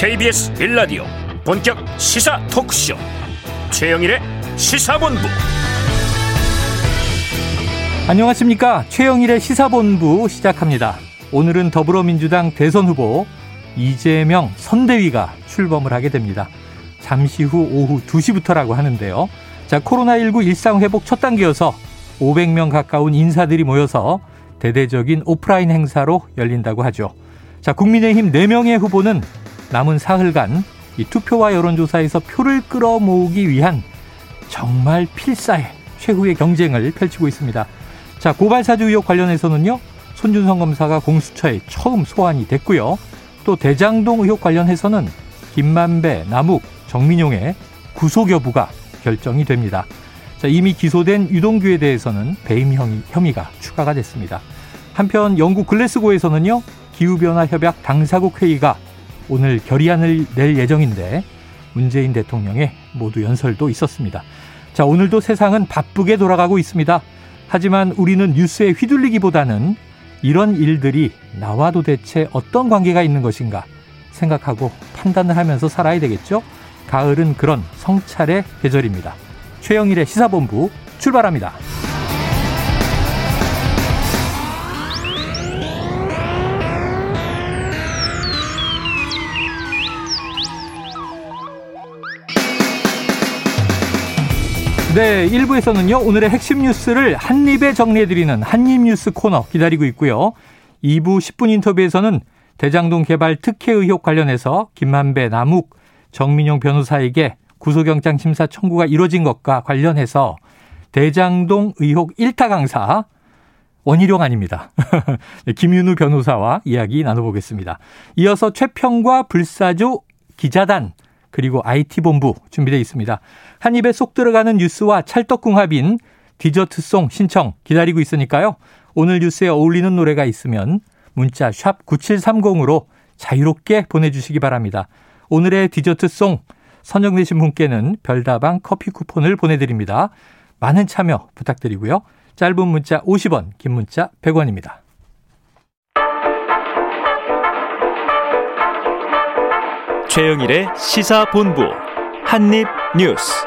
KBS 빌라디오 본격 시사 토크쇼. 최영일의 시사본부. 안녕하십니까? 최영일의 시사본부 시작합니다. 오늘은 더불어민주당 대선 후보 이재명 선대위가 출범을 하게 됩니다. 잠시 후 오후 2시부터라고 하는데요. 자 코로나19 일상회복 첫 단계여서 500명 가까운 인사들이 모여서 대대적인 오프라인 행사로 열린다고 하죠. 자 국민의힘 4명의 후보는 남은 사흘간 이 투표와 여론조사에서 표를 끌어모으기 위한 정말 필사의 최후의 경쟁을 펼치고 있습니다. 자, 고발사주 의혹 관련해서는요, 손준성 검사가 공수처에 처음 소환이 됐고요. 또 대장동 의혹 관련해서는 김만배, 남욱, 정민용의 구속 여부가 결정이 됩니다. 자, 이미 기소된 유동규에 대해서는 배임 혐의가 추가가 됐습니다. 한편 영국 글래스고에서는요, 기후변화 협약 당사국 회의가 오늘 결의안을 낼 예정인데 문재인 대통령의 모두 연설도 있었습니다. 자, 오늘도 세상은 바쁘게 돌아가고 있습니다. 하지만 우리는 뉴스에 휘둘리기보다는 이런 일들이 나와 도대체 어떤 관계가 있는 것인가 생각하고 판단을 하면서 살아야 되겠죠? 가을은 그런 성찰의 계절입니다. 최영일의 시사본부 출발합니다. 네, 1부에서는요, 오늘의 핵심 뉴스를 한입에 정리해드리는 한입 뉴스 코너 기다리고 있고요. 2부 10분 인터뷰에서는 대장동 개발 특혜 의혹 관련해서 김만배, 남욱, 정민용 변호사에게 구속영장 심사 청구가 이뤄진 것과 관련해서 대장동 의혹 1타 강사 원희룡 아닙니다. 김윤우 변호사와 이야기 나눠보겠습니다. 이어서 최평과 불사조 기자단 그리고 IT본부 준비되어 있습니다. 한 입에 쏙 들어가는 뉴스와 찰떡궁합인 디저트송 신청 기다리고 있으니까요. 오늘 뉴스에 어울리는 노래가 있으면 문자 샵 9730으로 자유롭게 보내주시기 바랍니다. 오늘의 디저트송 선정되신 분께는 별다방 커피 쿠폰을 보내드립니다. 많은 참여 부탁드리고요. 짧은 문자 50원, 긴 문자 100원입니다. 최영일의 시사본부 한입뉴스.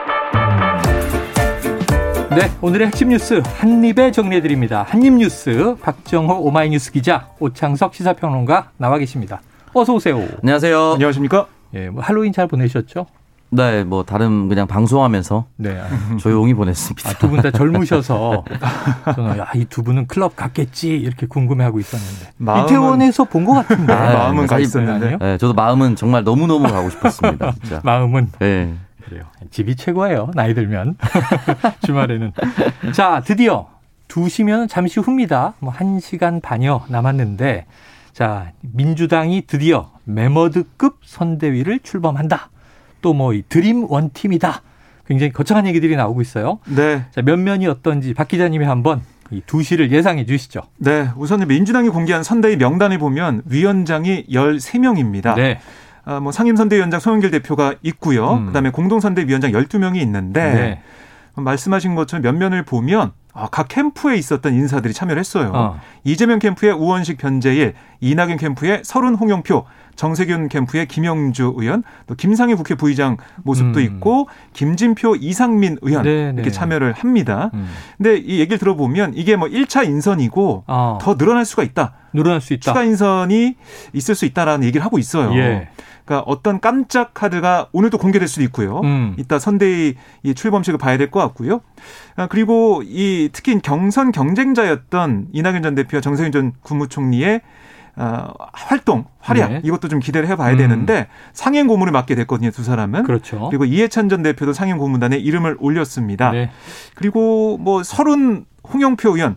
네, 오늘의 핵심 뉴스 한입에 정리해드립니다. 한입뉴스 박정호 오마이뉴스 기자 오창석 시사평론가 나와 계십니다. 어서 오세요. 안녕하세요. 안녕하십니까? 예, 뭐 할로윈 잘 보내셨죠? 네, 뭐 다른 그냥 방송하면서 네. 조용히 보냈습니다. 아, 두분 다 젊으셔서 저는 야, 이 두 분은 클럽 갔겠지 이렇게 궁금해하고 있었는데 마음은, 이태원에서 본 것 같은데 아, 마음은 가 있었는데. 네, 저도 마음은 정말 너무 너무 가고 싶었습니다. 진짜. 마음은. 네. 그래요. 집이 최고예요. 나이 들면 주말에는. 자, 드디어 2시면 잠시 후입니다. 뭐 1시간 반여 남았는데 자, 민주당이 드디어 메머드급 선대위를 출범한다. 또 뭐 드림 원팀이다. 굉장히 거창한 얘기들이 나오고 있어요. 네. 자, 몇 면이 어떤지 박 기자님이 한번 이두 시를 예상해 주시죠. 네. 우선 민주당이 공개한 선대위 명단을 보면 위원장이 13명입니다. 네. 아, 뭐 상임선대위원장 송영길 대표가 있고요. 음. 그다음에 공동선대위원장 12명이 있는데 네. 말씀하신 것처럼 몇 면을 보면 아, 각 캠프에 있었던 인사들이 참여를 했어요. 어. 이재명 캠프의 우원식 변재일, 이낙연 캠프의 서른 홍영표, 정세균 캠프의 김영주 의원, 또 김상희 국회 부의장 모습도 음. 있고 김진표 이상민 의원 네네. 이렇게 네. 참여를 합니다. 음. 근데 이 얘기를 들어보면 이게 뭐 1차 인선이고 어. 더 늘어날 수가 있다. 늘어날 수 있다. 추가 인선이 있을 수 있다라는 얘기를 하고 있어요. 예. 그러니까 어떤 깜짝 카드가 오늘도 공개될 수도 있고요. 음. 이따 선대위 출범식을 봐야 될 것 같고요. 아, 그리고 이 특히 경선 경쟁자였던 이낙연 전 대표와 정세균 전 국무총리의 어, 활동, 활약 네. 이것도 좀 기대를 해봐야 음. 되는데 상임 고문을 맡게 됐거든요 두 사람은. 그렇죠. 그리고 이해찬 전 대표도 상임 고문단에 이름을 올렸습니다. 네. 그리고 뭐 서른 홍영표 의원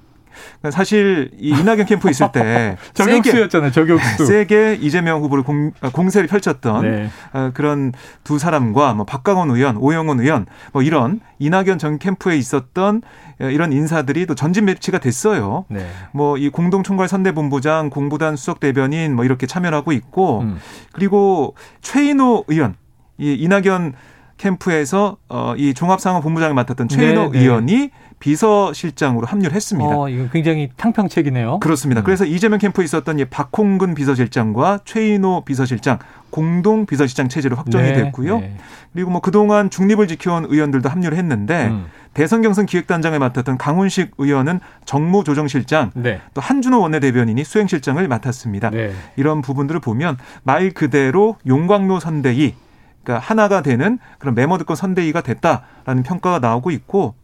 사실 이 이낙연 캠프 있을 때 저격수였잖아요. 저격수. 세게 이재명 후보를 공, 아, 공세를 펼쳤던 네. 어, 그런 두 사람과 뭐 박강원 의원, 오영훈 의원 뭐 이런 이낙연 전 캠프에 있었던 어, 이런 인사들이 또 전진 배치가 됐어요. 네. 뭐이 공동 총괄 선대본부장, 공보단 수석 대변인 뭐 이렇게 참여하고 있고 음. 그리고 최인호 의원 이 이낙연 캠프에서 어, 이 종합상황본부장을 맡았던 최인호 네, 네. 의원이 비서실장으로 합류를 했습니다. 어, 이거 굉장히 탕평책이네요. 그렇습니다. 음. 그래서 이재명 캠프에 있었던 이 박홍근 비서실장과 최인호 비서실장 공동 비서실장 체제로 확정이 네, 됐고요. 네. 그리고 뭐 그동안 중립을 지켜온 의원들도 합류를 했는데 음. 대선 경선 기획단장을 맡았던 강훈식 의원은 정무조정실장, 네. 또 한준호 원내대변인이 수행실장을 맡았습니다. 네. 이런 부분들을 보면 말 그대로 용광로 선대위 그러니까 하나가 되는 그런 메모드권 선대위가 됐다라는 평가가 나오고 있고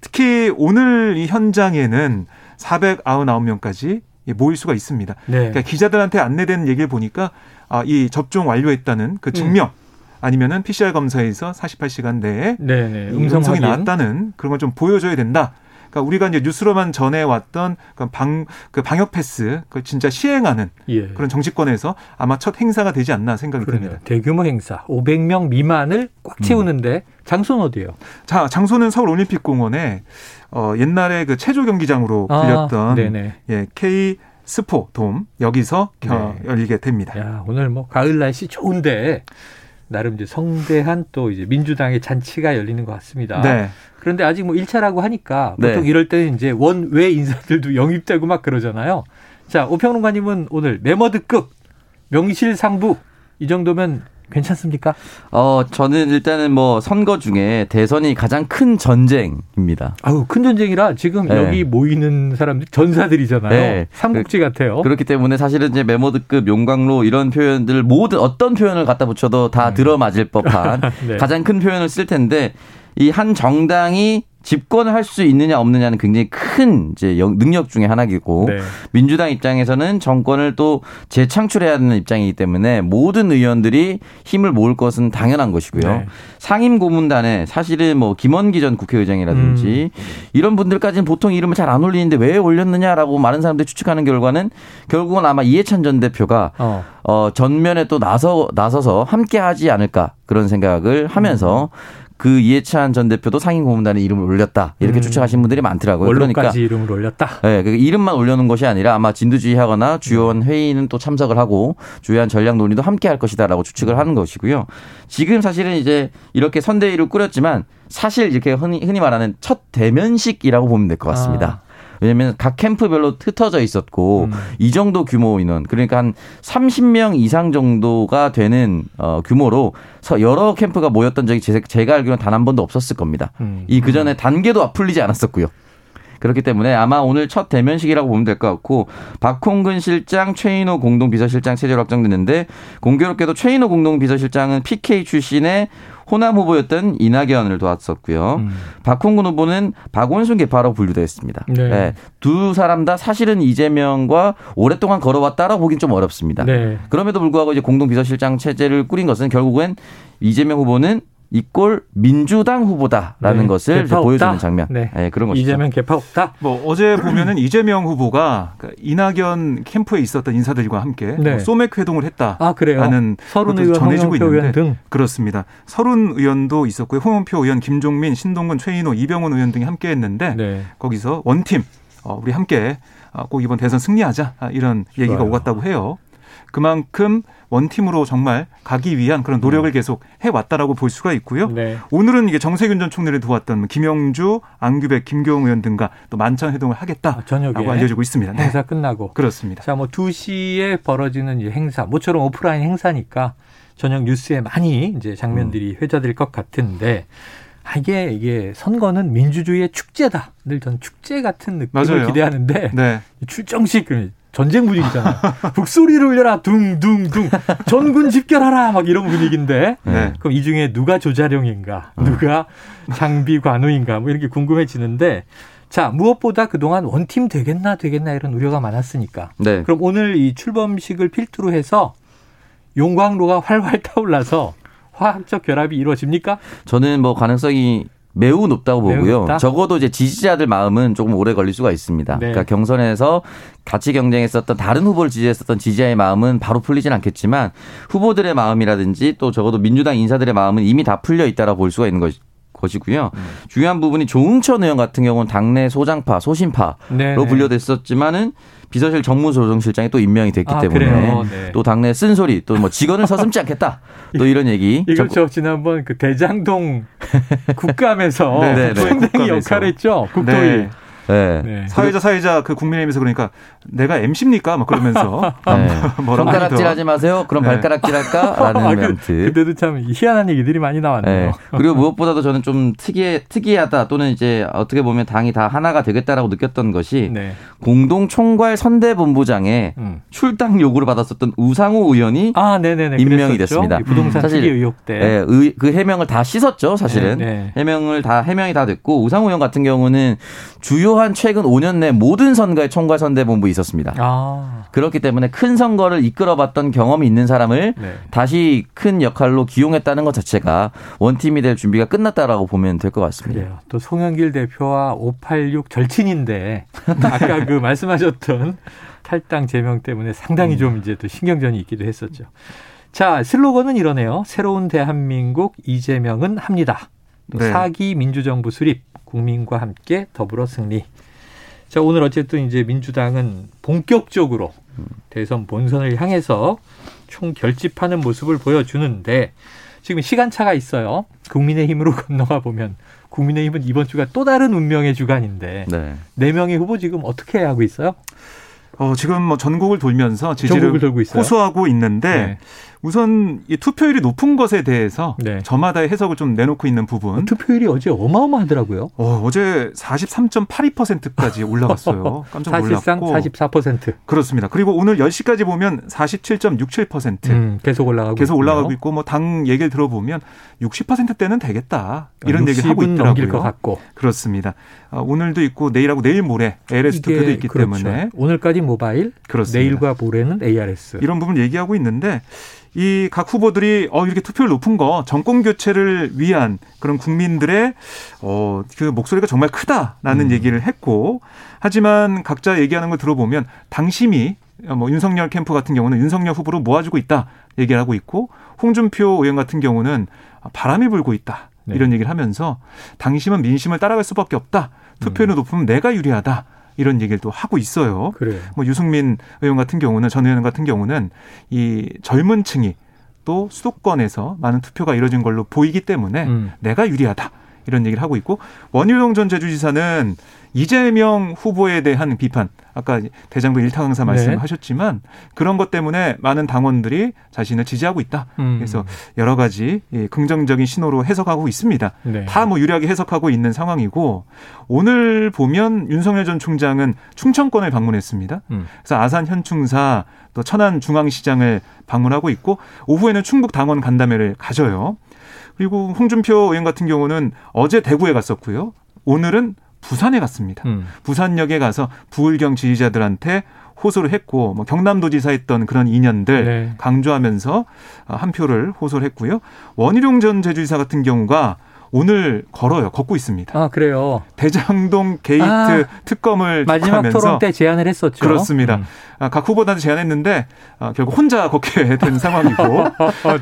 특히 오늘 이 현장에는 499명까지 모일 수가 있습니다. 네. 그러니까 기자들한테 안내된 얘기를 보니까 아, 이 접종 완료했다는 그 증명 음. 아니면은 PCR 검사에서 48시간 내에 네네. 네. 음성 음성 이 나왔다는 그런 걸 좀 보여줘야 된다. 그러니까 우리가 이제 뉴스로만 전해왔던 그 방, 그 방역 패스, 그 진짜 시행하는 예. 그런 정치권에서 아마 첫 행사가 되지 않나 생각이 그러네요. 듭니다. 대규모 행사, 500명 미만을 꽉 채우는데 음. 장소는 어디예요? 자, 장소는 서울 올림픽공원에 어, 옛날에 그 체조 경기장으로 아, 불렸던 아, 예, K 스포 돔 여기서 네. 열리게 됩니다. 야, 오늘 뭐 가을 날씨 좋은데 나름 이제 성대한 또 이제 민주당의 잔치가 열리는 것 같습니다. 네. 그런데 아직 뭐 1차라고 하니까 보통 네. 이럴 때는 이제 원외 인사들도 영입되고 막 그러잖아요. 자, 오평론가님은 오늘 메머드급 명실상부 이 정도면 괜찮습니까? 어, 저는 일단은 뭐 선거 중에 대선이 가장 큰 전쟁입니다. 아우, 큰 전쟁이라 지금 네. 여기 모이는 사람들 전사들이잖아요. 네. 삼국지 같아요. 그렇기 때문에 사실은 이제 메모드급 용광로 이런 표현들 모든 어떤 표현을 갖다 붙여도 다 네. 들어맞을 법한 네. 가장 큰 표현을 쓸 텐데 이 한 정당이 집권을 할수 있느냐 없느냐는 굉장히 큰 이제 능력 중의 하나이고 네. 민주당 입장에서는 정권을 또 재창출해야 하는 입장이기 때문에 모든 의원들이 힘을 모을 것은 당연한 것이고요. 네. 상임 고문단에 사실은 뭐 김원기 전 국회의장이라든지 음. 이런 분들까지는 보통 이름을 잘 안 올리는데 왜 올렸느냐라고 많은 사람들이 추측하는 결과는 결국은 아마 이해찬 전 대표가 어, 어 전면에 또 나서 나서서 함께 하지 않을까 그런 생각을 하면서 음. 그 이해찬 전 대표도 상임 고문단에 이름을 올렸다 이렇게 음. 추측하신 분들이 많더라고요. 그러니까 이름을 올렸다. 네, 그 이름만 올려놓은 것이 아니라 아마 진두지휘하거나 주요원 회의는 또 참석을 하고 주요한 전략 논의도 함께 할 것이다라고 추측을 하는 것이고요. 지금 사실은 이제 이렇게 선대위를 꾸렸지만 사실 이렇게 흔히, 흔히 말하는 첫 대면식이라고 보면 될 것 같습니다. 아. 왜냐하면 각 캠프별로 흩어져 있었고 음. 이 정도 규모 인원 그러니까 한 30명 이상 정도가 되는 어, 규모로 여러 캠프가 모였던 적이 제, 가 알기로는 단 한 번도 없었을 겁니다. 음. 이그 전에 단계도 풀리지 않았었고요. 그렇기 때문에 아마 오늘 첫 대면식이라고 보면 될 것 같고 박홍근 실장, 최인호 공동 비서실장 체제로 확정됐는데 공교롭게도 최인호 공동 비서실장은 PK 출신의 호남 후보였던 이낙연을 도왔었고요. 음. 박홍근 후보는 박원순 개파로 분류되었습니다. 네. 네. 두 사람 다 사실은 이재명과 오랫동안 걸어왔다라고 보긴 좀 어렵습니다. 네. 그럼에도 불구하고 이제 공동 비서실장 체제를 꾸린 것은 결국엔 이재명 후보는 이꼴 민주당 후보다라는 네, 것을 보여주는 장면. 네. 네. 그런 것이죠. 이재명 개파 없다. 뭐 어제 보면은 이재명 후보가 그 이낙연 캠프에 있었던 인사들과 함께 네. 뭐 소맥 회동을 했다. 아 그래요. 라는 서른 의원, 전해지고 있는데 등. 그렇습니다. 서른 의원도 있었고요. 홍원표 의원, 김종민, 신동근, 최인호, 이병헌 의원 등이 함께했는데 네. 거기서 원팀 어, 우리 함께 어, 꼭 이번 대선 승리하자 아, 이런 얘기가 좋아요. 오갔다고 해요. 그만큼 원팀으로 정말 가기 위한 그런 노력을 음. 계속 해왔다라고 볼 수가 있고요. 네. 오늘은 이게 정세균 전 총리를 도왔던 김영주, 안규백, 김교웅 의원 등과 또 만찬 회동을 하겠다라고 아, 알려지고 있습니다. 네. 행사 끝나고 그렇습니다. 자, 뭐 2시에 벌어지는 행사, 모처럼 오프라인 행사니까 저녁 뉴스에 많이 이제 장면들이 음. 회자될 것 같은데 아, 이게 이게 선거는 민주주의의 축제다. 늘전 축제 같은 느낌을 맞아요. 기대하는데 네. 출정식 전쟁 분위기잖아요. 북소리를 울려라. 둥둥둥. 전군 집결하라. 막 이런 분위기인데. 네. 그럼 이 중에 누가 조자룡인가? 누가 장비 관우인가? 뭐 이렇게 궁금해지는데 자 무엇보다 그동안 원팀 되겠나 되겠나 이런 우려가 많았으니까. 네. 그럼 오늘 이 출범식을 필두로 해서 용광로가 활활 타올라서 화학적 결합이 이루어집니까? 저는 뭐 가능성이 매우 높다고 보고요. 매우 높다? 적어도 이제 지지자들 마음은 조금 오래 걸릴 수가 있습니다. 네. 그러니까 경선에서 같이 경쟁했었던 다른 후보를 지지했었던 지지자의 마음은 바로 풀리진 않겠지만 후보들의 마음이라든지 또 적어도 민주당 인사들의 마음은 이미 다 풀려 있다라고 볼 수가 있는 것이 것이고요. 음. 중요한 부분이 조응천 의원 같은 경우는 당내 소장파, 소신파로 네네. 분류됐었지만은 비서실 정무조정실장이 또 임명이 됐기 아, 때문에 네. 또 당내 쓴소리 또 뭐 직원을 서슴지 않겠다 또 이런 얘기. 이걸 저 지난번 그 대장동 국감에서 네, 네, 상당히 역할을 했죠. 국토위. 네. 네. 네. 사회자 사회자 그 국민의힘에서 그러니까 내가 MC입니까? 막 그러면서 네. 손가락질하지 마세요. 그럼 네. 발가락질할까라는 아, 그, 멘트. 그때도 참 희한한 얘기들이 많이 나왔네요. 네. 그리고 무엇보다도 저는 좀 특이해 특이하다 또는 이제 어떻게 보면 당이 다 하나가 되겠다라고 느꼈던 것이 네. 공동 총괄 선대 본부장에 음. 출당 요구를 받았었던 우상호 의원이 아, 임명이 됐습니다. 부동산 사실 의혹 때. 네, 의, 그 해명을 다 씻었죠, 사실은. 네, 해명을 다 해명이 다 됐고 우상호 의원 같은 경우는 주요 또한 최근 5년 내 모든 선거에 총괄 선대본부 있었습니다. 아. 그렇기 때문에 큰 선거를 이끌어봤던 경험이 있는 사람을 네. 다시 큰 역할로 기용했다는 것 자체가 원팀이 될 준비가 끝났다라고 보면 될 것 같습니다. 그래요. 또 송영길 대표와 586 절친인데 아까 그 말씀하셨던 탈당 제명 때문에 상당히 좀 이제 또 신경전이 있기도 했었죠. 자, 슬로건은 이러네요. 새로운 대한민국 이재명은 합니다. 네. 사기 민주정부 수립 국민과 함께 더불어 승리. 자, 오늘 어쨌든 이제 민주당은 본격적으로 대선 본선을 향해서 총 결집하는 모습을 보여주는데 지금 시간차가 있어요. 국민의힘으로 건너가 보면 국민의힘은 이번 주가 또 다른 운명의 주간인데 네. 네 명의 후보 지금 어떻게 하고 있어요? 어, 지금 뭐 전국을 돌면서 지지를 호소하고 있는데 네. 우선 이 투표율이 높은 것에 대해서 네. 저마다의 해석을 좀 내놓고 있는 부분. 투표율이 어제 어마어마하더라고요. 어, 어제 43.82%까지 올라갔어요. 깜짝 놀랐고. 사실상 44%. 그렇습니다. 그리고 오늘 10시까지 보면 47.67%. 음, 계속 올라가고 계속 올라가고 있고 뭐 당 얘기를 들어보면 60%대는 되겠다. 이런 얘기를 하고 있더라고요. 넘길 것 같고. 그렇습니다. 어, 오늘도 있고 내일하고 내일 모레 LS 투표도 있기 그렇죠. 때문에 오늘까지 모바일, 그렇습니다. 내일과 모레는 ARS. 이런 부분 얘기하고 있는데 이 각 후보들이 어 이렇게 투표율 높은 거 정권 교체를 위한 그런 국민들의 어그 목소리가 정말 크다라는 음. 얘기를 했고 하지만 각자 얘기하는 걸 들어보면 당심이 뭐 윤석열 캠프 같은 경우는 윤석열 후보로 모아주고 있다 얘기를 하고 있고 홍준표 의원 같은 경우는 바람이 불고 있다 네. 이런 얘기를 하면서 당심은 민심을 따라갈 수밖에 없다 투표율이 음. 높으면 내가 유리하다 이런 얘기를 또 하고 있어요. 그래요. 뭐 유승민 의원 같은 경우는 전 의원 같은 경우는 이 젊은 층이 또 수도권에서 많은 투표가 이뤄진 걸로 보이기 때문에 음. 내가 유리하다. 이런 얘기를 하고 있고 원유영 전 제주지사는 이재명 후보에 대한 비판 아까 대장부 일타 강사 네. 말씀하셨지만 네. 그런 것 때문에 많은 당원들이 자신을 지지하고 있다. 음. 그래서 여러 가지 긍정적인 신호로 해석하고 있습니다. 네. 다뭐 유리하게 해석하고 있는 상황이고 오늘 보면 윤석열 전 총장은 충청권을 방문했습니다. 음. 그래서 아산 현충사 또 천안 중앙시장을 방문하고 있고 오후에는 충북 당원 간담회를 가져요. 그리고 홍준표 의원 같은 경우는 어제 대구에 갔었고요. 오늘은 부산에 갔습니다. 음. 부산역에 가서 부울경 지지자들한테 호소를 했고 뭐 경남도지사 했던 그런 인연들 네. 강조하면서 한 표를 호소를 했고요. 원희룡 전 제주지사 같은 경우가 오늘 걸어요. 걷고 있습니다. 아, 그래요. 대장동 게이트 아, 특검을 마지막 하면서 토론 때 제안을 했었죠. 그렇습니다. 음. 아, 각 후보들한테 제안했는데 아, 결국 혼자 걷게 된 상황이고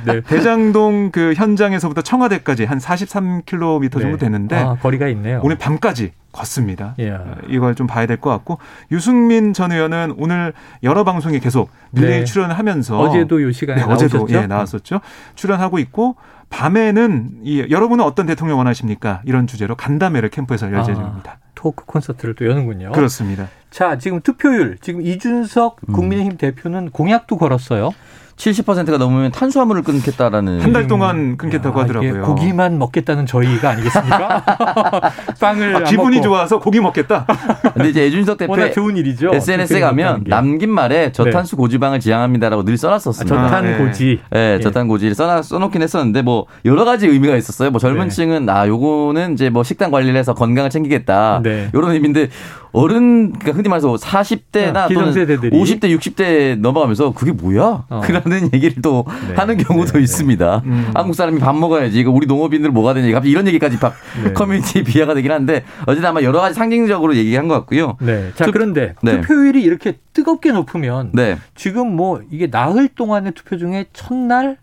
네. 대장동 그 현장에서부터 청와대까지 한 43km 정도 네. 되는데 아, 거리가 있네요. 오늘 밤까지 걷습니다. 예. 이걸 좀 봐야 될 것 같고 유승민 전 의원은 오늘 여러 방송에 계속 릴레이 네. 출연을 하면서 어제도 요 시간에 네, 어제도 예, 나왔었죠. 출연하고 있고 밤에는 이 여러분은 어떤 대통령 원하십니까? 이런 주제로 간담회를 캠프에서 열 아, 예정입니다. 아, 토크 콘서트를 또 여는군요. 그렇습니다. 자, 지금 투표율 지금 이준석 음. 국민의힘 음. 대표는 공약도 걸었어요. 70%가 넘으면 탄수화물을 끊겠다라는 한 달 동안 끊겠다고 야, 하더라고요. 고기만 먹겠다는 저희가 아니겠습니까? 빵을 아, 기분이 좋아서 고기 먹겠다. 근데 이제 애준석 대표 좋은 일이죠. SNS에 가면 남긴 말에 저탄수 네. 고지방을 지향합니다라고 늘 써놨었습니다. 아, 저탄 고지. 네, 네, 저탄 고지를 써놔 써놓긴 했었는데 뭐 여러 가지 의미가 있었어요. 뭐 젊은층은 네. 아 요거는 이제 뭐 식단 관리를 해서 건강을 챙기겠다. 네. 이런 의미인데 어른 그러니까 흔히 말해서 40대나 아, 또는 50대 60대 넘어가면서 그게 뭐야? 어. 그러는 얘기를 또 네. 하는 경우도 네. 있습니다. 음. 한국 사람이 밥 먹어야지. 이거 우리 농업인들 뭐가 되냐. 갑자기 이런 얘기까지 막 네. 커뮤니티 비하가 되긴 한데 어쨌든 아마 여러 가지 상징적으로 얘기한 것 같고요. 네. 자, 투, 그런데 네. 투표율이 이렇게 뜨겁게 높으면 네. 지금 뭐 이게 나흘 동안의 투표 중에 첫날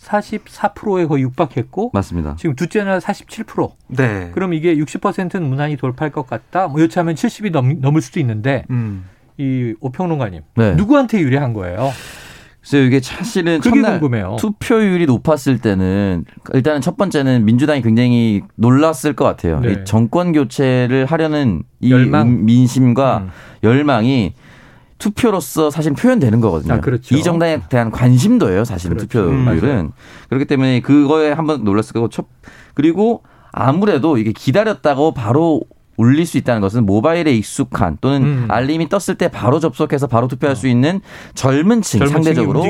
44%에 거의 육박했고 맞습니다. 지금 둘째는 47%. 네. 그럼 이게 60%는 무난히 돌파할 것 같다. 뭐 여차하면 70이 넘, 넘을 수도 있는데 음. 이 오평론가님 네. 누구한테 유리한 거예요? 그래서 이게 사실은 첫날 궁금해요. 투표율이 높았을 때는 일단은 첫 번째는 민주당이 굉장히 놀랐을 것 같아요. 네. 이 정권 교체를 하려는 이 열망? 민심과 음. 열망이 투표로서 사실 표현되는 거거든요. 아, 그렇죠. 이 정당에 대한 관심도예요, 사실은 그렇죠. 투표율은. 음, 그렇기 때문에 그거에 한번 놀랐을 거고 첫 그리고 아무래도 이게 기다렸다고 바로 올릴 수 있다는 것은 모바일에 익숙한 또는 음. 알림이 떴을 때 바로 접속해서 바로 투표할 수 있는 젊은 층 상대적으로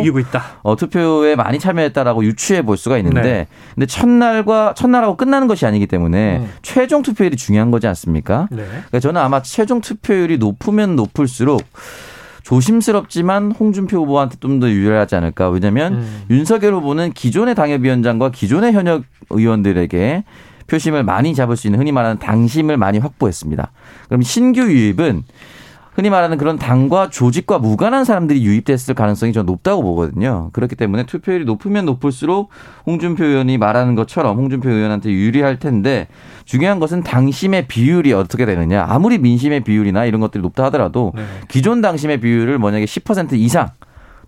어, 투표에 많이 참여했다라고 유추해 볼 수가 있는데 네. 근데 첫날과 첫날하고 끝나는 것이 아니기 때문에 음. 최종 투표율이 중요한 거지 않습니까? 네. 그러니까 저는 아마 최종 투표율이 높으면 높을수록 조심스럽지만 홍준표 후보한테 좀 더 유리하지 않을까. 왜냐하면 음. 윤석열 후보는 기존의 당협위원장과 기존의 현역 의원들에게 표심을 많이 잡을 수 있는 흔히 말하는 당심을 많이 확보했습니다. 그럼 신규 유입은 흔히 말하는 그런 당과 조직과 무관한 사람들이 유입됐을 가능성이 좀 높다고 보거든요. 그렇기 때문에 투표율이 높으면 높을수록 홍준표 의원이 말하는 것처럼 홍준표 의원한테 유리할 텐데 중요한 것은 당심의 비율이 어떻게 되느냐. 아무리 민심의 비율이나 이런 것들이 높다 하더라도 네. 기존 당심의 비율을 만약에 10% 이상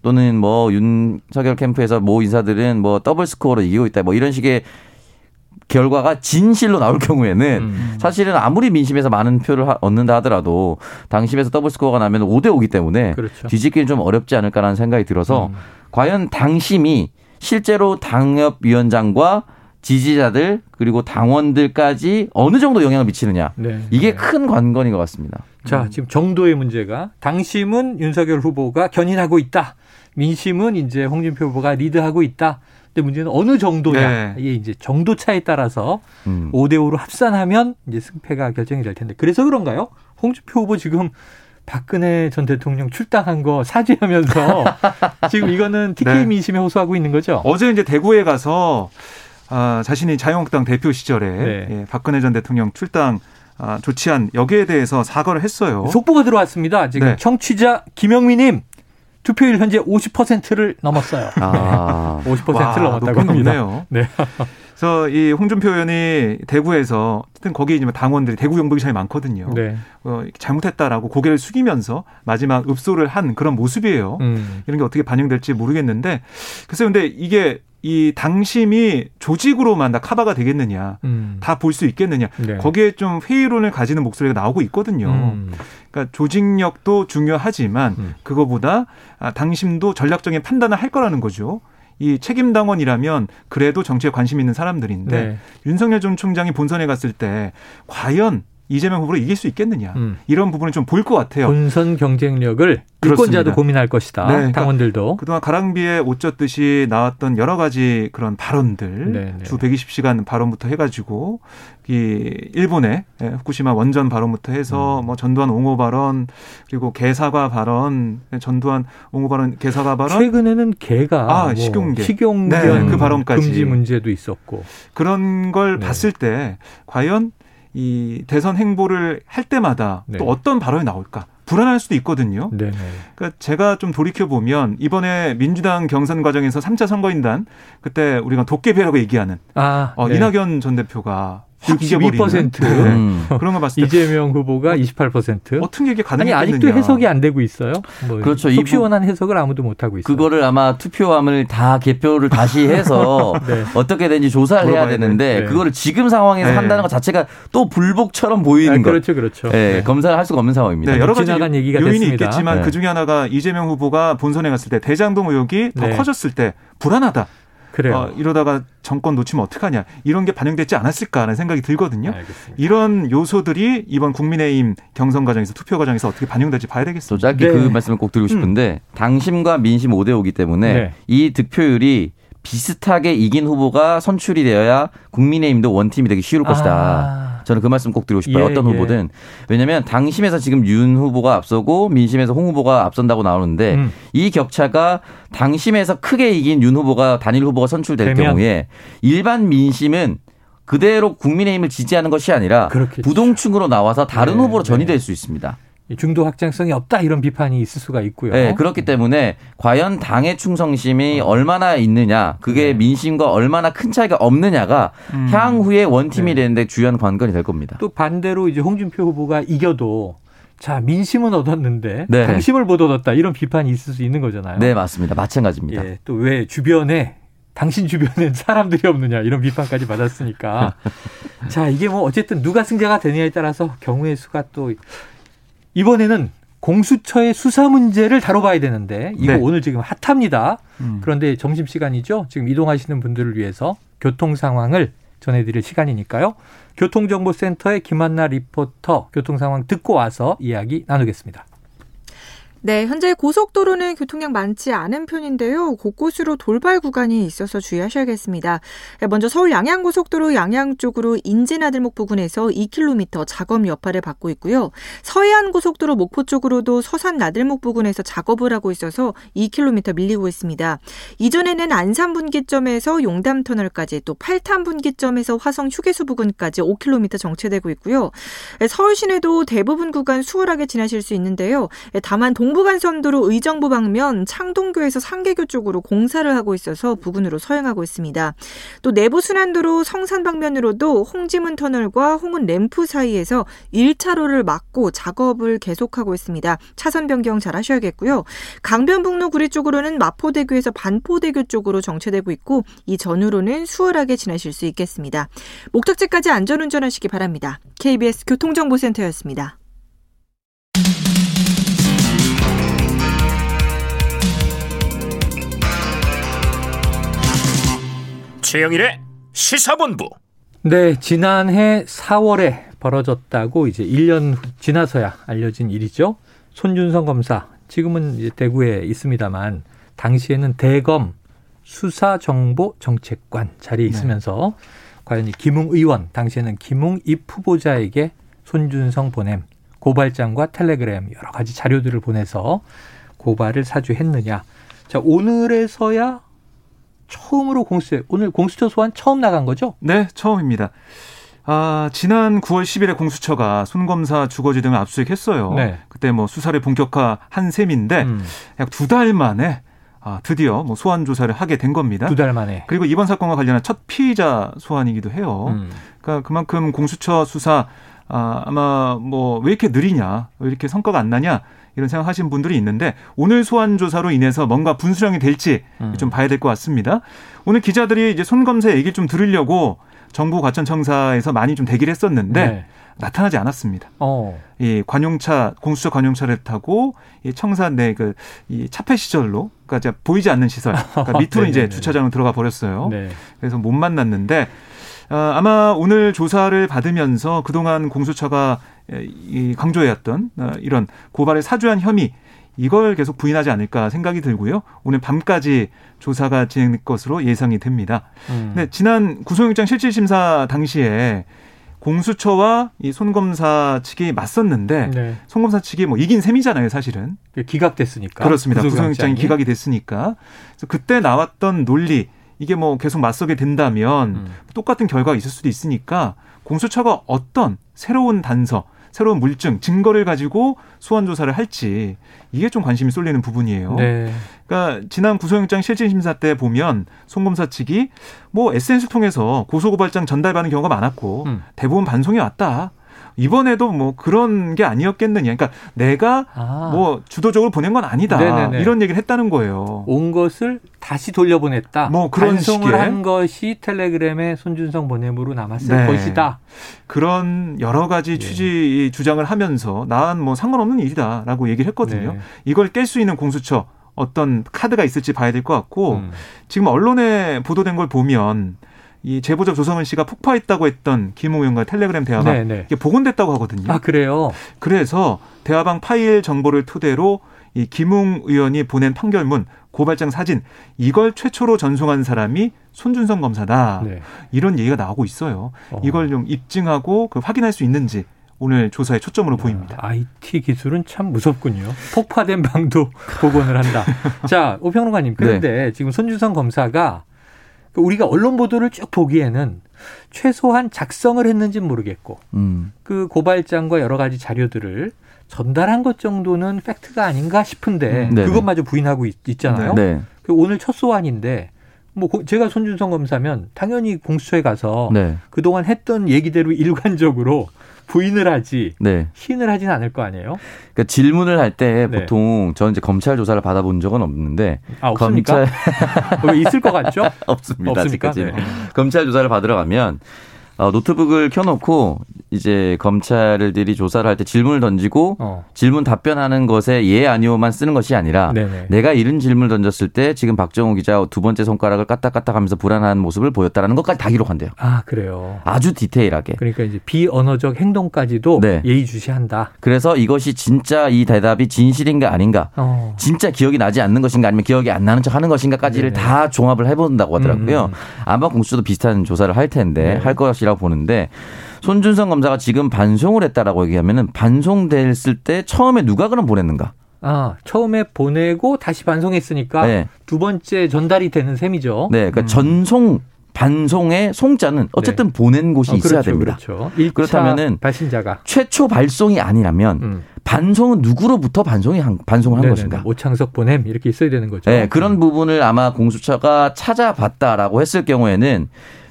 또는 뭐 윤석열 캠프에서 모 인사들은 뭐 더블 스코어로 이기고 있다 뭐 이런 식의 결과가 진실로 나올 경우에는 음. 사실은 아무리 민심에서 많은 표를 얻는다 하더라도 당심에서 더블 스코어가 나면 5대 5기 때문에 그렇죠. 뒤집기는 좀 어렵지 않을까라는 생각이 들어서 음. 과연 당심이 실제로 당협위원장과 지지자들 그리고 당원들까지 어느 정도 영향을 미치느냐 네. 이게 네. 큰 관건인 것 같습니다. 자 음. 지금 정도의 문제가 당심은 윤석열 후보가 견인하고 있다. 민심은 이제 홍준표 후보가 리드하고 있다. 근데 문제는 어느 정도냐. 네. 이게 이제 정도 차에 따라서 음. 5대 5로 합산하면 이제 승패가 결정이 될 텐데. 그래서 그런가요? 홍준표 후보 지금 박근혜 전 대통령 출당한 거 사죄하면서 지금 이거는 TK 네. 민심에 호소하고 있는 거죠. 어제 이제 대구에 가서 아, 자신이 자유한국당 대표 시절에 네. 예, 박근혜 전 대통령 출당 아, 조치한 여기에 대해서 사과를 했어요. 속보가 들어왔습니다. 지금 네. 청취자 김영미님 투표율 현재 50%를 넘었어요. 아. 50%를 넘었다고 합니다. 높네요. 네. 그래서 이 홍준표 의원이 대구에서 어쨌든 거기 이제 당원들이 대구 경북이 참 많거든요. 네. 어, 잘못했다라고 고개를 숙이면서 마지막 읍소를 한 그런 모습이에요. 음. 이런 게 어떻게 반영될지 모르겠는데 글쎄요. 근데 이게 이 당심이 조직으로만 다 카바가 되겠느냐, 음. 다볼 수 있겠느냐, 네. 거기에 좀 회의론을 가지는 목소리가 나오고 있거든요. 음. 그러니까 조직력도 중요하지만 음. 그거보다 아, 당심도 전략적인 판단을 할 거라는 거죠. 이 책임 당원이라면 그래도 정치에 관심 있는 사람들인데 네. 윤석열 전 총장이 본선에 갔을 때 과연 이재명 후보를 이길 수 있겠느냐 음. 이런 부분을 좀볼것 같아요. 본선 경쟁력을 유권자도 고민할 것이다. 네, 그러니까 당원들도 그동안 가랑비에 옷 젖듯이 나왔던 여러 가지 그런 발언들 네, 네. 주 120시간 발언부터 해가지고 이 일본의 예, 후쿠시마 원전 발언부터 해서 음. 뭐 전두환 옹호 발언 그리고 개사과 발언 전두환 옹호 발언 개사과 발언 최근에는 개가 아 뭐 식용계 식용견 네, 그 발언까지 금지 문제도 있었고 그런 걸 네. 봤을 때 과연 이 대선 행보를 할 때마다 네. 또 어떤 발언이 나올까 불안할 수도 있거든요. 네. 그러니까 제가 좀 돌이켜 보면 이번에 민주당 경선 과정에서 3차 선거인단 그때 우리가 도깨비라고 얘기하는 아, 어, 네. 이낙연 전 대표가 62% 네. 음. 그런 거 봤을 때 이재명 후보가 28% 어떻게 이게 가능했느냐 아니 아직도 해석이 안 되고 있어요. 뭐 그렇죠. 속 시원한 해석을 아무도 못 하고 있어요. 그거를 아마 투표함을 다 개표를 다시 해서 네. 어떻게 되는지 조사를 해야 되는데 네. 그거를 지금 상황에서 네. 한다는 것 자체가 또 불복처럼 보이는 아, 거. 그렇죠, 그렇죠. 네, 네. 검사를 할 수가 없는 상황입니다. 네, 여러 가지 얘기가 요인이 됐습니다. 있겠지만 그 중에 하나가 이재명 후보가 본선에 갔을 때 대장동 의혹이 더 커졌을 때 불안하다. 그래요. 어, 이러다가 정권 놓치면 어떡하냐 이런 게 반영되지 않았을까라는 생각이 들거든요. 알겠습니다. 이런 요소들이 이번 국민의힘 경선 과정에서 투표 과정에서 어떻게 반영될지 봐야 되겠습니다. 또 짧게 네. 그 말씀을 꼭 드리고 싶은데 음. 당심과 민심 5대 5기 때문에 네. 이 득표율이 비슷하게 이긴 후보가 선출이 되어야 국민의힘도 원팀이 되기 쉬울 아. 것이다. 저는 그 말씀 꼭 드리고 싶어요. 예, 어떤 예. 후보든. 왜냐하면 당심에서 지금 윤 후보가 앞서고 민심에서 홍 후보가 앞선다고 나오는데 음. 이 격차가 당심에서 크게 이긴 윤 후보가 단일 후보가 선출될 되면. 경우에 일반 민심은 그대로 국민의힘을 지지하는 것이 아니라 그렇겠죠. 부동층으로 나와서 다른 네, 후보로 전이될 네. 수 있습니다. 중도 확장성이 없다 이런 비판이 있을 수가 있고요. 네, 그렇기 때문에 과연 당의 충성심이 어. 얼마나 있느냐, 그게 네. 민심과 얼마나 큰 차이가 없느냐가 음. 향후에 원팀이 네. 되는데 주요한 관건이 될 겁니다. 또 반대로 이제 홍준표 후보가 이겨도 자 민심은 얻었는데 네. 당심을 못 얻었다 이런 비판이 있을 수 있는 거잖아요. 네 맞습니다. 마찬가지입니다. 예, 또왜 주변에 당신 주변엔 사람들이 없느냐 이런 비판까지 받았으니까 자 이게 뭐 어쨌든 누가 승자가 되느냐에 따라서 경우의 수가 또 이번에는 공수처의 수사 문제를 다뤄봐야 되는데 이거 네. 오늘 지금 핫합니다. 음. 그런데 점심 시간이죠. 지금 이동하시는 분들을 위해서 교통 상황을 전해드릴 시간이니까요. 교통정보센터의 김한나 리포터 교통 상황 듣고 와서 이야기 나누겠습니다. 네, 현재 고속도로는 교통량 많지 않은 편인데요. 곳곳으로 돌발 구간이 있어서 주의하셔야겠습니다. 네, 먼저 서울 양양고속도로 양양 쪽으로 인제나들목 부근에서 2km 작업 여파를 받고 있고요. 서해안고속도로 목포 쪽으로도 서산 나들목 부근에서 작업을 하고 있어서 2km 밀리고 있습니다. 이전에는 안산 분기점에서 용담 터널까지 또 팔탄 분기점에서 화성 휴게소 부근까지 5km 정체되고 있고요. 네, 서울 시내도 대부분 구간 수월하게 지나실 수 있는데요. 네, 다만 동 동부간 선도로 의정부 방면 창동교에서 상계교 쪽으로 공사를 하고 있어서 부근으로 서행하고 있습니다. 또 내부 순환도로 성산 방면으로도 홍지문 터널과 홍은 램프 사이에서 1차로를 막고 작업을 계속하고 있습니다. 차선 변경 잘 하셔야겠고요. 강변북로 구리 쪽으로는 마포대교에서 반포대교 쪽으로 정체되고 있고 이 전후로는 수월하게 지나실 수 있겠습니다. 목적지까지 안전운전하시기 바랍니다. KBS 교통정보센터였습니다. 최영일의 시사본부. 네, 지난해 4월에 벌어졌다고 이제 1년 지나서야 알려진 일이죠. 손준성 검사 지금은 이제 대구에 있습니다만 당시에는 대검 수사정보정책관 자리에 네. 있으면서 네. 과연 이 김웅 의원 당시에는 김웅 입 후보자에게 손준성 보냄 고발장과 텔레그램 여러 가지 자료들을 보내서 고발을 사주했느냐. 자 오늘에서야 처음으로 공수처 오늘 공수처 소환 처음 나간 거죠? 네, 처음입니다. 아, 지난 9월 10일에 공수처가 손 검사 주거지 등을 압수수색했어요. 네. 그때 뭐 수사를 본격화한 셈인데 음. 약두 달 만에 아, 드디어 뭐 소환 조사를 하게 된 겁니다. 두 달 만에. 그리고 이번 사건과 관련한 첫 피의자 소환이기도 해요. 음. 그러니까 그만큼 공수처 수사 아, 아마 뭐 왜 이렇게 느리냐, 왜 이렇게 성과가 안 나냐 이런 생각하시는 분들이 있는데 오늘 소환 조사로 인해서 뭔가 분수령이 될지 음. 좀 봐야 될 것 같습니다. 오늘 기자들이 이제 손 검사 얘기 좀 들으려고 정부 과천청사에서 많이 좀 대기를 했었는데 네. 나타나지 않았습니다. 어. 이 관용차 공수처 관용차를 타고 이 청사 내그 이 차폐 시절로 그러니까 보이지 않는 시설 그러니까 밑으로 이제 주차장으로 들어가 버렸어요. 네. 그래서 못 만났는데 어, 아마 오늘 조사를 받으면서 그동안 공수처가 이 강조해왔던 어, 이런 고발을 사주한 혐의 이걸 계속 부인하지 않을까 생각이 들고요. 오늘 밤까지 조사가 진행될 것으로 예상이 됩니다. 음. 근데 지난 구속영장 실질심사 당시에 공수처와 이 손검사 측이 맞섰는데 네. 손검사 측이 뭐 이긴 셈이잖아요, 사실은. 기각됐으니까. 그렇습니다. 구속영장이 기각이 됐으니까. 그래서 그때 나왔던 논리 이게 뭐 계속 맞서게 된다면 음. 똑같은 결과가 있을 수도 있으니까 공수처가 어떤 새로운 단서, 새로운 물증, 증거를 가지고 소환 조사를 할지 이게 좀 관심이 쏠리는 부분이에요. 네. 그러니까 지난 구속영장 실질 심사 때 보면 송 검사 측이 뭐 SNS를 통해서 고소고발장 전달받는 경우가 많았고 음. 대부분 반송이 왔다. 이번에도 뭐 그런 게 아니었겠느냐. 그러니까 내가 아. 뭐 주도적으로 보낸 건 아니다. 네네네. 이런 얘기를 했다는 거예요. 온 것을 다시 돌려보냈다. 뭐 그런 반송을. 한 것이 텔레그램에 손준성 보냄으로 남았을 네. 것이다. 그런 여러 가지 네. 취지 주장을 하면서 난 뭐 상관없는 일이다라고 얘기를 했거든요. 네. 이걸 깰 수 있는 공수처 어떤 카드가 있을지 봐야 될 것 같고 음. 지금 언론에 보도된 걸 보면 이 제보자 조성은 씨가 폭파했다고 했던 김웅 의원과 텔레그램 대화방 네네. 네. 이게 복원됐다고 하거든요. 아 그래요? 그래서 대화방 파일 정보를 토대로 이 김웅 의원이 보낸 판결문 고발장 사진 이걸 최초로 전송한 사람이 손준성 검사다. 네. 이런 얘기가 나오고 있어요. 어. 이걸 좀 입증하고 그 확인할 수 있는지 오늘 조사의 초점으로 야, 보입니다. IT 기술은 참 무섭군요. 폭파된 방도 복원을 한다. 자, 오평론가님. 그런데 네. 지금 손준성 검사가 우리가 언론 보도를 쭉 보기에는 최소한 작성을 했는지는 모르겠고 음. 그 고발장과 여러 가지 자료들을 전달한 것 정도는 팩트가 아닌가 싶은데 음. 그것마저 부인하고 있, 잖아요 네. 그 오늘 첫 소환인데 뭐 제가 손준성 검사면 당연히 공수처에 가서 네. 그동안 했던 얘기대로 일관적으로 부인을 하지 네. 시인을 하진 않을 거 아니에요? 그러니까 질문을 할때 네. 보통 저는 이제 검찰 조사를 받아본 적은 없는데 아, 검찰 있을 것 같죠? 없습니다. 없습니까? 네. 검찰 조사를 받으러 가면 어, 노트북을 켜놓고 이제 검찰들이 조사를 할 때 질문을 던지고 어. 질문 답변하는 것에 예 아니오만 쓰는 것이 아니라 네네. 내가 이런 질문을 던졌을 때 지금 박정호 기자 두 번째 손가락을 까딱까딱하면서 불안한 모습을 보였다라는 것까지 다 기록한대요. 아 그래요. 아주 디테일하게. 그러니까 이제 비언어적 행동까지도 네. 예의주시한다. 그래서 이것이 진짜 이 대답이 진실인가 아닌가, 어. 진짜 기억이 나지 않는 것인가 아니면 기억이 안 나는 척하는 것인가까지를 네네. 다 종합을 해본다고 하더라고요. 음. 아마 공수도 비슷한 조사를 할 텐데 네. 할 것이 라고 보는데. 손준성 검사가 지금 반송을 했다라고 얘기하면은 반송됐을 때 처음에 누가 그럼 보냈는가? 아, 처음에 보내고 다시 반송했으니까 네. 두 번째 전달이 되는 셈이죠. 네, 그러니까 음. 전송 반송의 송자는 어쨌든 네. 보낸 곳이 어, 있어야 그렇죠, 됩니다. 그렇죠. 그렇다면은 발신자가 최초 발송이 아니라면 음. 반송은 누구로부터 반송이 한, 반송을 한 네네네. 것인가? 오창석 보냄 이렇게 있어야 되는 거죠. 네, 그런 음. 부분을 아마 공수처가 찾아봤다라고 했을 경우에는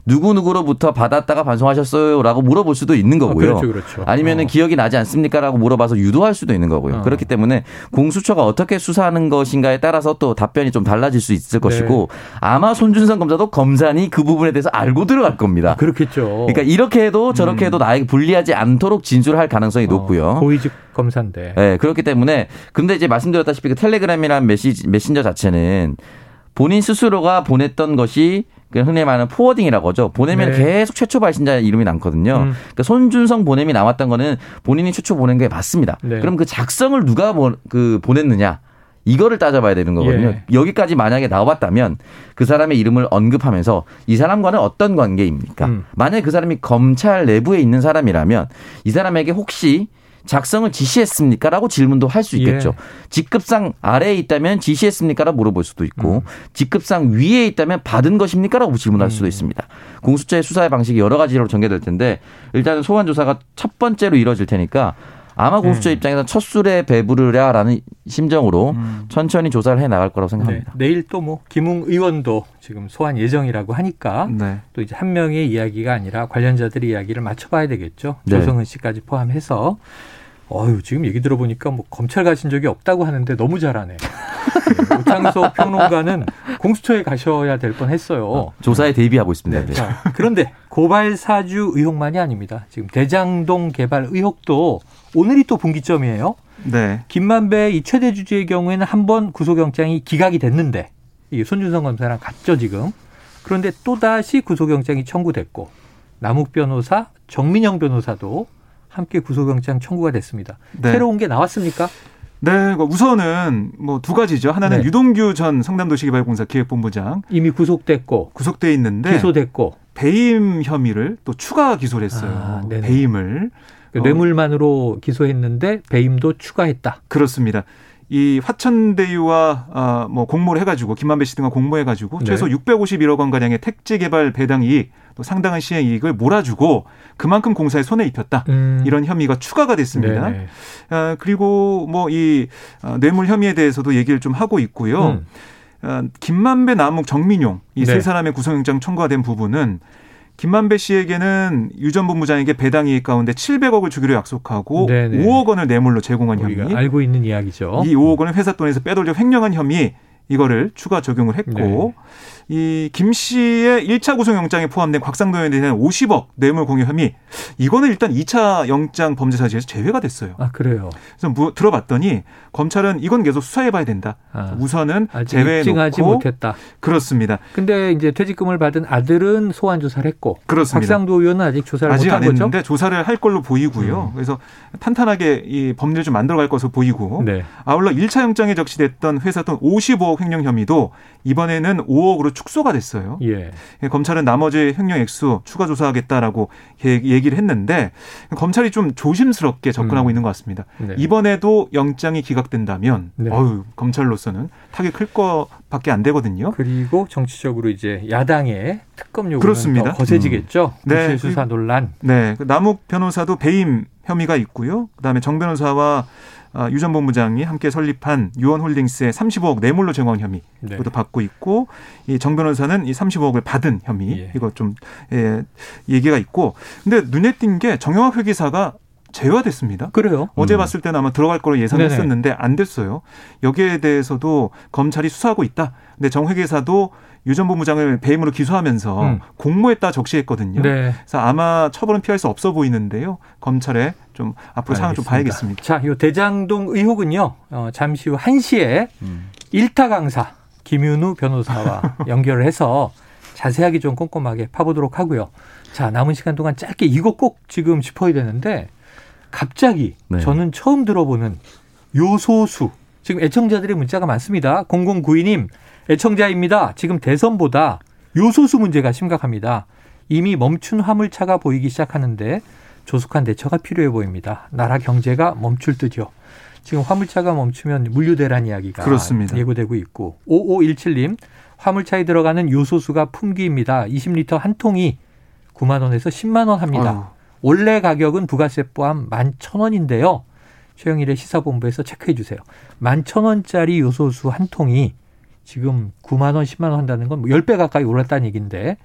누구누구로부터 받았다가 반송하셨어요라고 물어볼 수도 있는 거고요. 아, 그렇죠, 그렇죠. 아니면은 어. 기억이 나지 않습니까라고 물어봐서 유도할 수도 있는 거고요. 어. 그렇기 때문에 공수처가 어떻게 수사하는 것인가에 따라서 또 답변이 좀 달라질 수 있을 것이고 네. 아마 손준성 검사도 검사니 그 부분에 대해서 알고 들어갈 겁니다. 아, 그렇겠죠. 그러니까 이렇게 해도 저렇게 음. 해도 나에게 불리하지 않도록 진술할 가능성이 어. 높고요. 고위직 검사인데. 네, 그렇기 때문에 근데 이제 말씀드렸다시피 그 텔레그램이라는 메시, 메신저 자체는 본인 스스로가 보냈던 것이 그 흔히 말하는 포워딩이라고 하죠. 보내면 네. 계속 최초 발신자 이름이 남거든요. 음. 그러니까 손준성 보냄이 나왔던 거는 본인이 최초 보낸 게 맞습니다. 네. 그럼 그 작성을 누가 보, 그 보냈느냐? 이거를 따져봐야 되는 거거든요. 예. 여기까지 만약에 나왔다면 그 사람의 이름을 언급하면서 이 사람과는 어떤 관계입니까? 음. 만약에 그 사람이 검찰 내부에 있는 사람이라면 이 사람에게 혹시 작성을 지시했습니까? 라고 질문도 할 수 있겠죠. 예. 직급상 아래에 있다면 지시했습니까? 라고 물어볼 수도 있고, 음. 직급상 위에 있다면 받은 것입니까? 라고 질문할 수도 음. 있습니다. 공수처의 수사의 방식이 여러 가지로 전개될 텐데, 일단은 소환 조사가 첫 번째로 이루어질 테니까, 아마 공수처 음. 입장에서 첫 술에 배부르랴라는 심정으로 음. 천천히 조사를 해 나갈 거라고 생각합니다. 네. 내일 또 뭐 김웅 의원도 지금 소환 예정이라고 하니까 네. 또 이제 한 명의 이야기가 아니라 관련자들의 이야기를 맞춰봐야 되겠죠. 네. 조성은 씨까지 포함해서 어유 지금 얘기 들어보니까 뭐 검찰 가신 적이 없다고 하는데 너무 잘하네. 네, 오창석 평론가는 공수처에 가셔야 될 뻔했어요. 어, 조사에 대비하고 있습니다. 네. 자, 그런데 고발 사주 의혹만이 아닙니다. 지금 대장동 개발 의혹도 오늘이 또 분기점이에요. 네. 김만배 이 최대 주주의 경우에는 한 번 구속영장이 기각이 됐는데 이 손준성 검사랑 같죠 지금. 그런데 또 다시 구속영장이 청구됐고 남욱 변호사, 정민영 변호사도 함께 구속영장 청구가 됐습니다. 네. 새로운 게 나왔습니까? 네, 뭐 우선은 뭐 두 가지죠. 하나는 네. 유동규 전 성남도시개발공사 기획본부장 이미 구속됐고 구속돼 있는데 기소됐고 배임 혐의를 또 추가 기소를 했어요. 아, 배임을 그 뇌물만으로 기소했는데 배임도 추가했다. 그렇습니다. 이 화천대유와 아, 뭐 공모를 해가지고 김만배 씨 등과 공모해가지고 네. 최소 651억 원 가량의 택지 개발 배당 이익 또 상당한 시행 이익을 몰아주고 그만큼 공사에 손에 입혔다 음. 이런 혐의가 추가가 됐습니다. 네 아, 그리고 뭐이 아, 뇌물 혐의에 대해서도 얘기를 좀 하고 있고요. 음. 아, 김만배, 남욱, 정민용 이세 네. 사람의 구속영장 청구가 된 부분은 김만배 씨에게는 유 전 본부장에게 배당 이익 가운데 700억을 주기로 약속하고 네네. 5억 원을 뇌물로 제공한 혐의. 알고 있는 이야기죠. 이 5억 원을 회사 돈에서 빼돌려 횡령한 혐의 이거를 추가 적용을 했고 네. 이김 씨의 1차 구속영장에 포함된 곽상도에 대한 50억 뇌물 공유 혐의 이거는 일단 2차 영장 범죄 사실에서 제외가 됐어요. 아 그래요. 그래서 뭐 들어봤더니 검찰은 이건 계속 수사해봐야 된다. 아, 우선은 제외해놓고 못했다. 그렇습니다. 근데 이제 퇴직금을 받은 아들은 소환 조사를 했고 그렇습니다. 곽상도 의원은 아직 조사를 아직 못한 안 했는데 조사를 할 걸로 보이고요. 음. 그래서 탄탄하게 이 법리를 좀 만들어갈 것으로 보이고 네. 아울러 1차 영장에 적시됐던 회사 돈 55억 3억 횡령 혐의도 이번에는 5억으로 축소가 됐어요. 예. 예. 검찰은 나머지 횡령 액수 추가 조사하겠다라고 얘기를 했는데 검찰이 좀 조심스럽게 접근하고 음. 있는 것 같습니다. 네. 이번에도 영장이 기각된다면 네. 어유 검찰로서는 타격이 클 거밖에 안 되거든요. 그리고 정치적으로 이제 야당의 특검 요구는 그렇습니다. 더 거세지겠죠. 음. 네. 수사 논란. 네. 그 남욱 변호사도 배임 혐의가 있고요. 그다음에 정 변호사와 아, 유전 본부장이 함께 설립한 유언홀딩스의 35억 뇌물로 제공한 혐의 네. 이것도 받고 있고 이 정 변호사는 이 35억을 받은 혐의 예. 이거 좀 예, 얘기가 있고 근데 눈에 띈 게 정영학 회계사가 제외됐습니다. 그래요? 어제 음. 봤을 때는 아마 들어갈 거로 예상했었는데. 안 됐어요. 여기에 대해서도 검찰이 수사하고 있다. 근데 정 회계사도 유전 본부장을 배임으로 기소하면서 음. 공모했다 적시했거든요. 네. 그래서 아마 처벌은 피할 수 없어 보이는데요. 검찰에 좀 앞으로 상황 좀 봐야겠습니다. 자, 이 대장동 의혹은요. 어, 잠시 후 1시에 음. 일타 강사 김윤우 변호사와 연결을 해서 자세하게 좀 꼼꼼하게 파보도록 하고요. 자, 남은 시간 동안 짧게 이거 꼭 지금 짚어야 되는데 갑자기 네. 저는 처음 들어보는 요소수. 지금 애청자들의 문자가 많습니다. 0092님 애청자입니다. 지금 대선보다 요소수 문제가 심각합니다. 이미 멈춘 화물차가 보이기 시작하는데 조속한 대처가 필요해 보입니다. 나라 경제가 멈출 듯요. 지금 화물차가 멈추면 물류 대란 이야기가 그렇습니다. 예고되고 있고 5517님 화물차에 들어가는 요소수가 품귀입니다. 20리터 한 통이 9만 원에서 10만 원 합니다. 아유. 원래 가격은 부가세 포함 11,000원인데요. 최영일의 시사본부에서 체크해 주세요. 11,000원짜리 요소수 한 통이 지금 9만 원, 10만 원 한다는 건 10배 뭐 가까이 올랐다는 얘기인데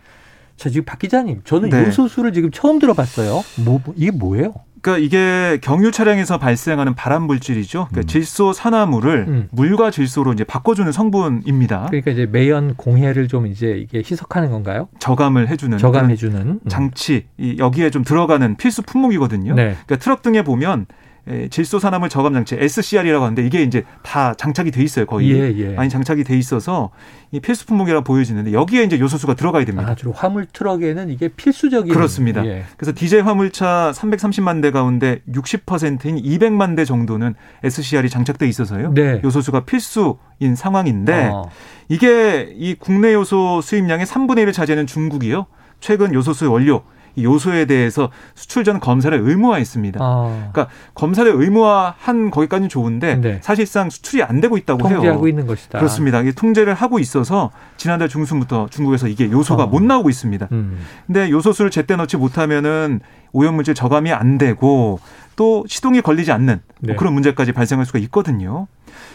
자, 지금 박 기자님, 저는 네. 요소수를 지금 처음 들어봤어요. 뭐, 이게 뭐예요? 그러니까 이게 경유 차량에서 발생하는 발암 물질이죠. 그러니까 음. 질소 산화물을 음. 물과 질소로 이제 바꿔주는 성분입니다. 그러니까 이제 매연 공해를 좀 이제 이게 희석하는 건가요? 저감을 해주는 저감해주는 음. 장치 여기에 좀 들어가는 필수 품목이거든요. 네. 그러니까 트럭 등에 보면 예, 질소 산화물 저감 장치 SCR이라고 하는데 이게 이제 다 장착이 돼 있어요 거의 예, 예. 많이 장착이 돼 있어서 이 필수 품목이라 보여지는데 여기에 이제 요소수가 들어가야 됩니다. 아, 주로 화물 트럭에는 이게 필수적인 그렇습니다. 예. 그래서 디젤 화물차 330만 대 가운데 60%인 200만 대 정도는 SCR이 장착돼 있어서요. 네. 요소수가 필수인 상황인데 어. 이게 이 국내 요소 수입량의 3분의 1을 차지하는 중국이요. 최근 요소수 원료 요소에 대해서 수출 전 검사를 의무화했습니다. 아. 그러니까 검사를 의무화한 거기까지는 좋은데 네. 사실상 수출이 안 되고 있다고 통제하고 해요. 통제하고 있는 것이다. 그렇습니다. 이게 통제를 하고 있어서 지난달 중순부터 중국에서 이게 요소가 어. 못 나오고 있습니다. 음. 근데 요소수를 제때 넣지 못하면은 오염물질 저감이 안 되고 또 시동이 걸리지 않는 뭐 네. 그런 문제까지 발생할 수가 있거든요.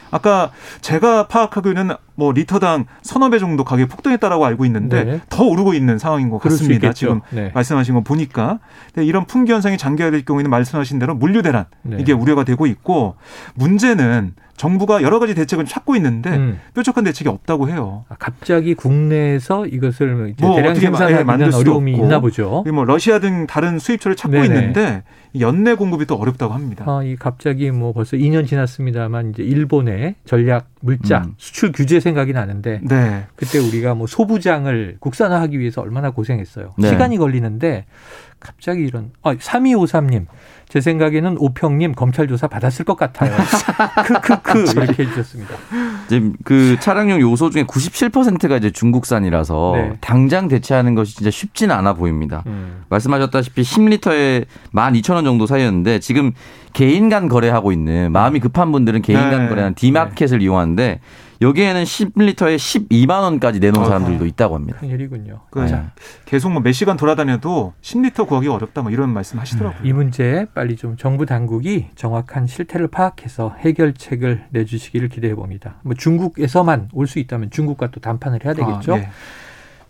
아까 제가 파악하기에는 뭐 리터당 서너 배 정도 가격이 폭등했다라고 알고 있는데 네. 더 오르고 있는 상황인 것 같습니다. 지금 네. 말씀하신 거 보니까 이런 풍기 현상이 장기화될 경우에는 말씀하신 대로 물류 대란 네. 이게 우려가 되고 있고 문제는 정부가 여러 가지 대책을 찾고 있는데 음. 뾰족한 대책이 없다고 해요. 아, 갑자기 국내에서 이것을 이제 뭐 대량 생산하는 어려움이 없고, 있나 보죠. 뭐 러시아 등 다른 수입처를 찾고 네네. 있는데 연내 공급이 또 어렵다고 합니다. 아, 이 갑자기 뭐 벌써 2년 지났습니다만 이제 일본의 전략 물자 음. 수출 규제 생각이 나는데 네. 그때 우리가 뭐 소부장을 국산화하기 위해서 얼마나 고생했어요. 네. 시간이 걸리는데 갑자기 이런 아 3253님 제 생각에는 오평님 검찰 조사 받았을 것 같아요. 크크크 이렇게 해주셨습니다. 지금 그 차량용 요소 중에 97%가 이제 중국산이라서 네. 당장 대체하는 것이 진짜 쉽지는 않아 보입니다. 음. 말씀하셨다시피 10리터에 12,000원 정도 사이였는데 지금 개인 간 거래하고 있는 마음이 급한 분들은 개인 간 네. 거래하는 디마켓을 네. 이용하는데 여기에는 10리터에 12만 원까지 내놓은 사람들도 있다고 합니다. 큰일이군요. 그 네. 계속 뭐 몇 시간 돌아다녀도 10리터 구하기 어렵다 뭐 이런 말씀 하시더라고요. 이 문제 빨리 좀 정부 당국이 정확한 실태를 파악해서 해결책을 내주시기를 기대해 봅니다. 뭐 중국에서만 올 수 있다면 중국과 또 담판을 해야 되겠죠. 아, 네.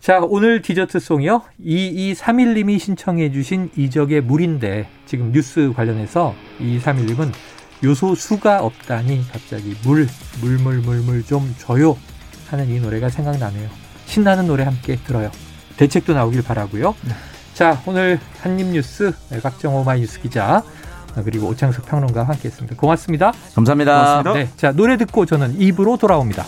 자, 오늘 디저트송이요. 2231님이 신청해 주신 이적의 물인데 지금 뉴스 관련해서 2231님은 요소 수가 없다니 갑자기 물, 물, 물, 물, 물 좀 줘요 하는 이 노래가 생각나네요. 신나는 노래 함께 들어요. 대책도 나오길 바라고요. 네. 자, 오늘 한입뉴스 박정호 마이뉴스 기자 그리고 오창석 평론가와 함께했습니다. 고맙습니다. 감사합니다. 고맙습니다. 네, 자 노래 듣고 저는 입으로 돌아옵니다.